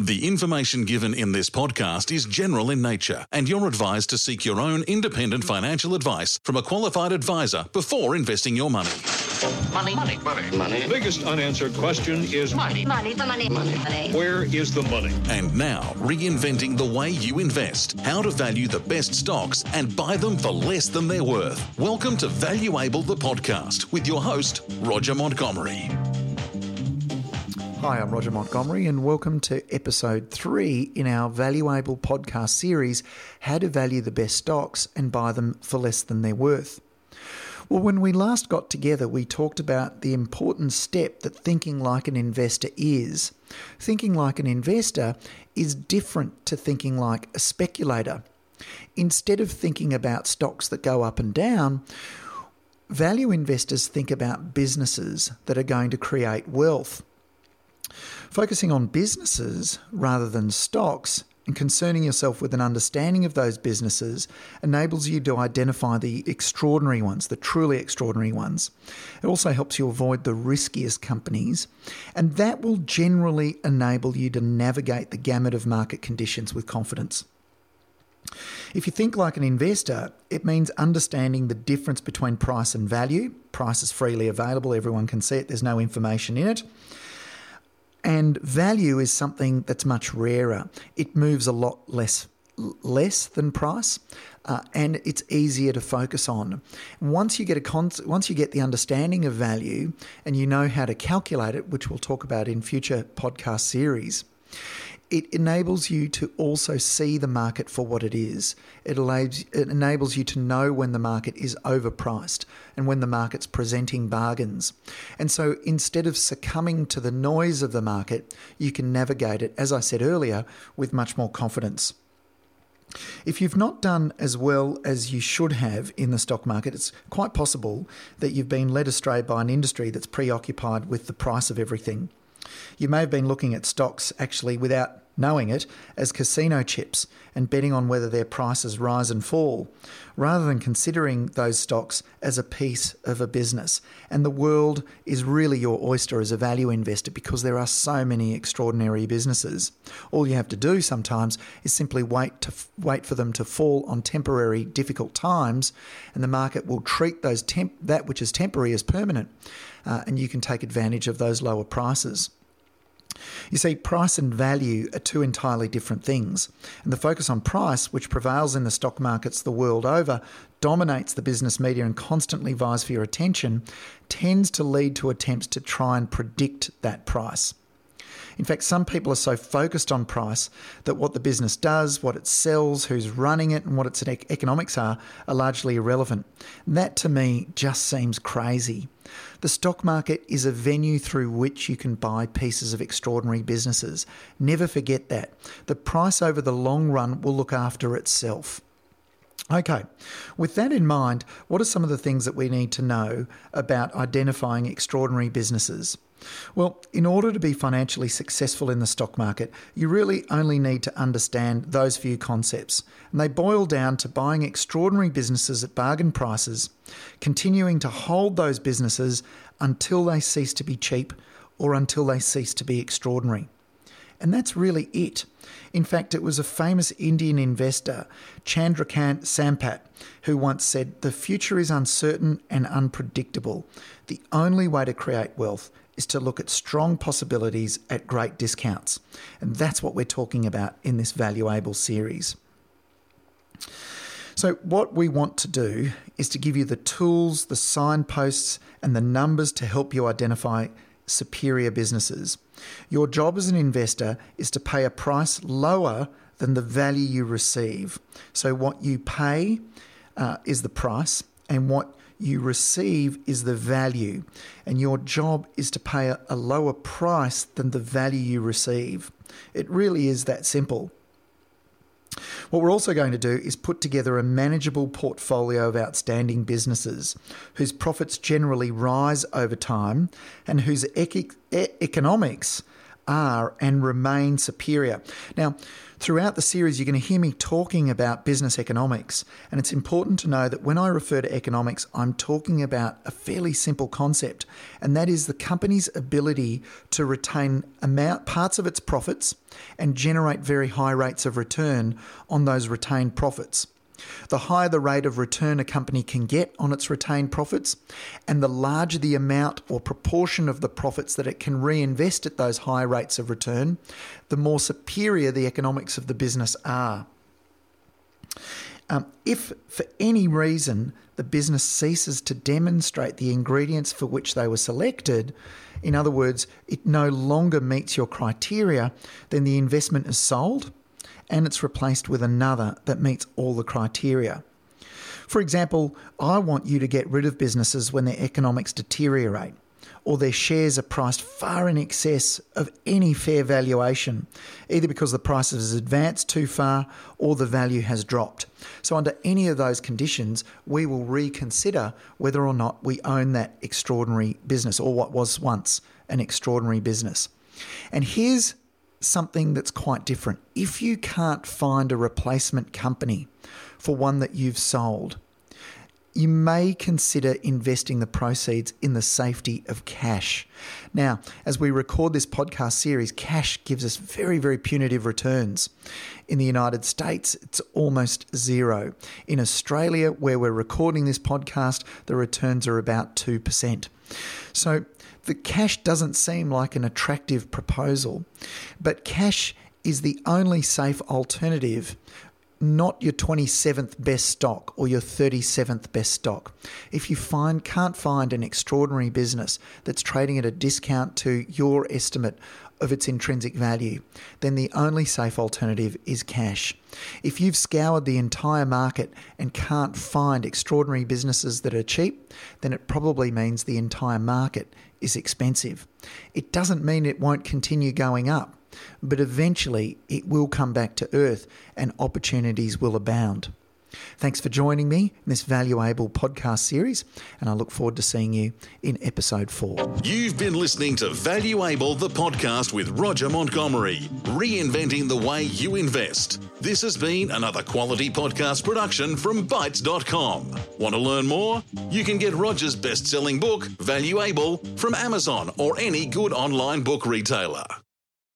The information given in this podcast is general in nature, and you're advised to seek your own independent financial advice from a qualified advisor before investing your money. Money, money, money, money. The biggest unanswered question is Money, Money, the money, money, money. where is the money? And now, reinventing the way you invest, how to value the best stocks and buy them for less than they're worth. Welcome to Valuable the podcast with your host, Roger Montgomery. Hi, I'm Roger Montgomery, and welcome to episode three in our Valuable podcast series How to Value the Best Stocks and Buy Them for Less Than They're Worth. Well, when we last got together, we talked about the important step that thinking like an investor is. Thinking like an investor is different to thinking like a speculator. Instead of thinking about stocks that go up and down, value investors think about businesses that are going to create wealth. Focusing on businesses rather than stocks and concerning yourself with an understanding of those businesses enables you to identify the extraordinary ones, the truly extraordinary ones. It also helps you avoid the riskiest companies, and that will generally enable you to navigate the gamut of market conditions with confidence. If you think like an investor, it means understanding the difference between price and value. Price is freely available, everyone can see it, there's no information in it. And value is something that's much rarer. It moves a lot less less than price, uh, and it's easier to focus on. Once you get a con- once you get the understanding of value, and you know how to calculate it, which we'll talk about in future podcast series, it enables you to also see the market for what it is. It, it enables you to know when the market is overpriced and when the market's presenting bargains. And so instead of succumbing to the noise of the market, you can navigate it, as I said earlier, with much more confidence. If you've not done as well as you should have in the stock market, it's quite possible that you've been led astray by an industry that's preoccupied with the price of everything. You may have been looking at stocks actually without knowing it as casino chips and betting on whether their prices rise and fall, rather than considering those stocks as a piece of a business. And the world is really your oyster as a value investor because there are so many extraordinary businesses. All you have to do sometimes is simply wait to wait for them to fall on temporary difficult times, and the market will treat those temp- that which is temporary as permanent, uh, and you can take advantage of those lower prices. You see, price and value are two entirely different things, and the focus on price, which prevails in the stock markets the world over, dominates the business media and constantly vies for your attention, tends to lead to attempts to try and predict that price. In fact, some people are so focused on price that what the business does, what it sells, who's running it, and what its economics are are largely irrelevant. That to me just seems crazy. The stock market is a venue through which you can buy pieces of extraordinary businesses. Never forget that. The price over the long run will look after itself. Okay, with that in mind, what are some of the things that we need to know about identifying extraordinary businesses? Well, in order to be financially successful in the stock market, you really only need to understand those few concepts. And they boil down to buying extraordinary businesses at bargain prices, continuing to hold those businesses until they cease to be cheap or until they cease to be extraordinary. And that's really it. In fact, it was a famous Indian investor, Chandrakant Sampat, who once said, The future is uncertain and unpredictable. The only way to create wealth is to look at strong possibilities at great discounts. And that's what we're talking about in this Valuable series. So, what we want to do is to give you the tools, the signposts, and the numbers to help you identify superior businesses. Your job as an investor is to pay a price lower than the value you receive. So, what you pay uh, is the price, and what you receive is the value, and your job is to pay a, lower price than the value you receive. It really is that simple. What we're also going to do is put together a manageable portfolio of outstanding businesses whose profits generally rise over time and whose economics are and remain superior. Now, throughout the series, you're going to hear me talking about business economics. And it's important to know that when I refer to economics, I'm talking about a fairly simple concept, and that is the company's ability to retain amount, parts of its profits and generate very high rates of return on those retained profits. The higher the rate of return a company can get on its retained profits, and the larger the amount or proportion of the profits that it can reinvest at those high rates of return, the more superior the economics of the business are. Um, if for any reason the business ceases to demonstrate the ingredients for which they were selected, in other words, it no longer meets your criteria, then the investment is sold and it's replaced with another that meets all the criteria. For example, I want you to get rid of businesses when their economics deteriorate or their shares are priced far in excess of any fair valuation, either because the price has advanced too far or the value has dropped. So, under any of those conditions, we will reconsider whether or not we own that extraordinary business or what was once an extraordinary business. And here's something that's quite different. If you can't find a replacement company for one that you've sold, you may consider investing the proceeds in the safety of cash. Now, as we record this podcast series, cash gives us very, very punitive returns. In the United States, it's almost zero. In Australia, where we're recording this podcast, the returns are about 2%. So, the cash doesn't seem like an attractive proposal, but cash is the only safe alternative not your 27th best stock or your 37th best stock. If you find can't find an extraordinary business that's trading at a discount to your estimate of its intrinsic value, then the only safe alternative is cash. If you've scoured the entire market and can't find extraordinary businesses that are cheap, then it probably means the entire market is expensive. It doesn't mean it won't continue going up but eventually it will come back to earth and opportunities will abound. Thanks for joining me in this valuable podcast series, and I look forward to seeing you in episode four. You've been listening to Valuable, the podcast with Roger Montgomery, reinventing the way you invest. This has been another quality podcast production from Bytes.com. Want to learn more? You can get Roger's best selling book, Valuable, from Amazon or any good online book retailer.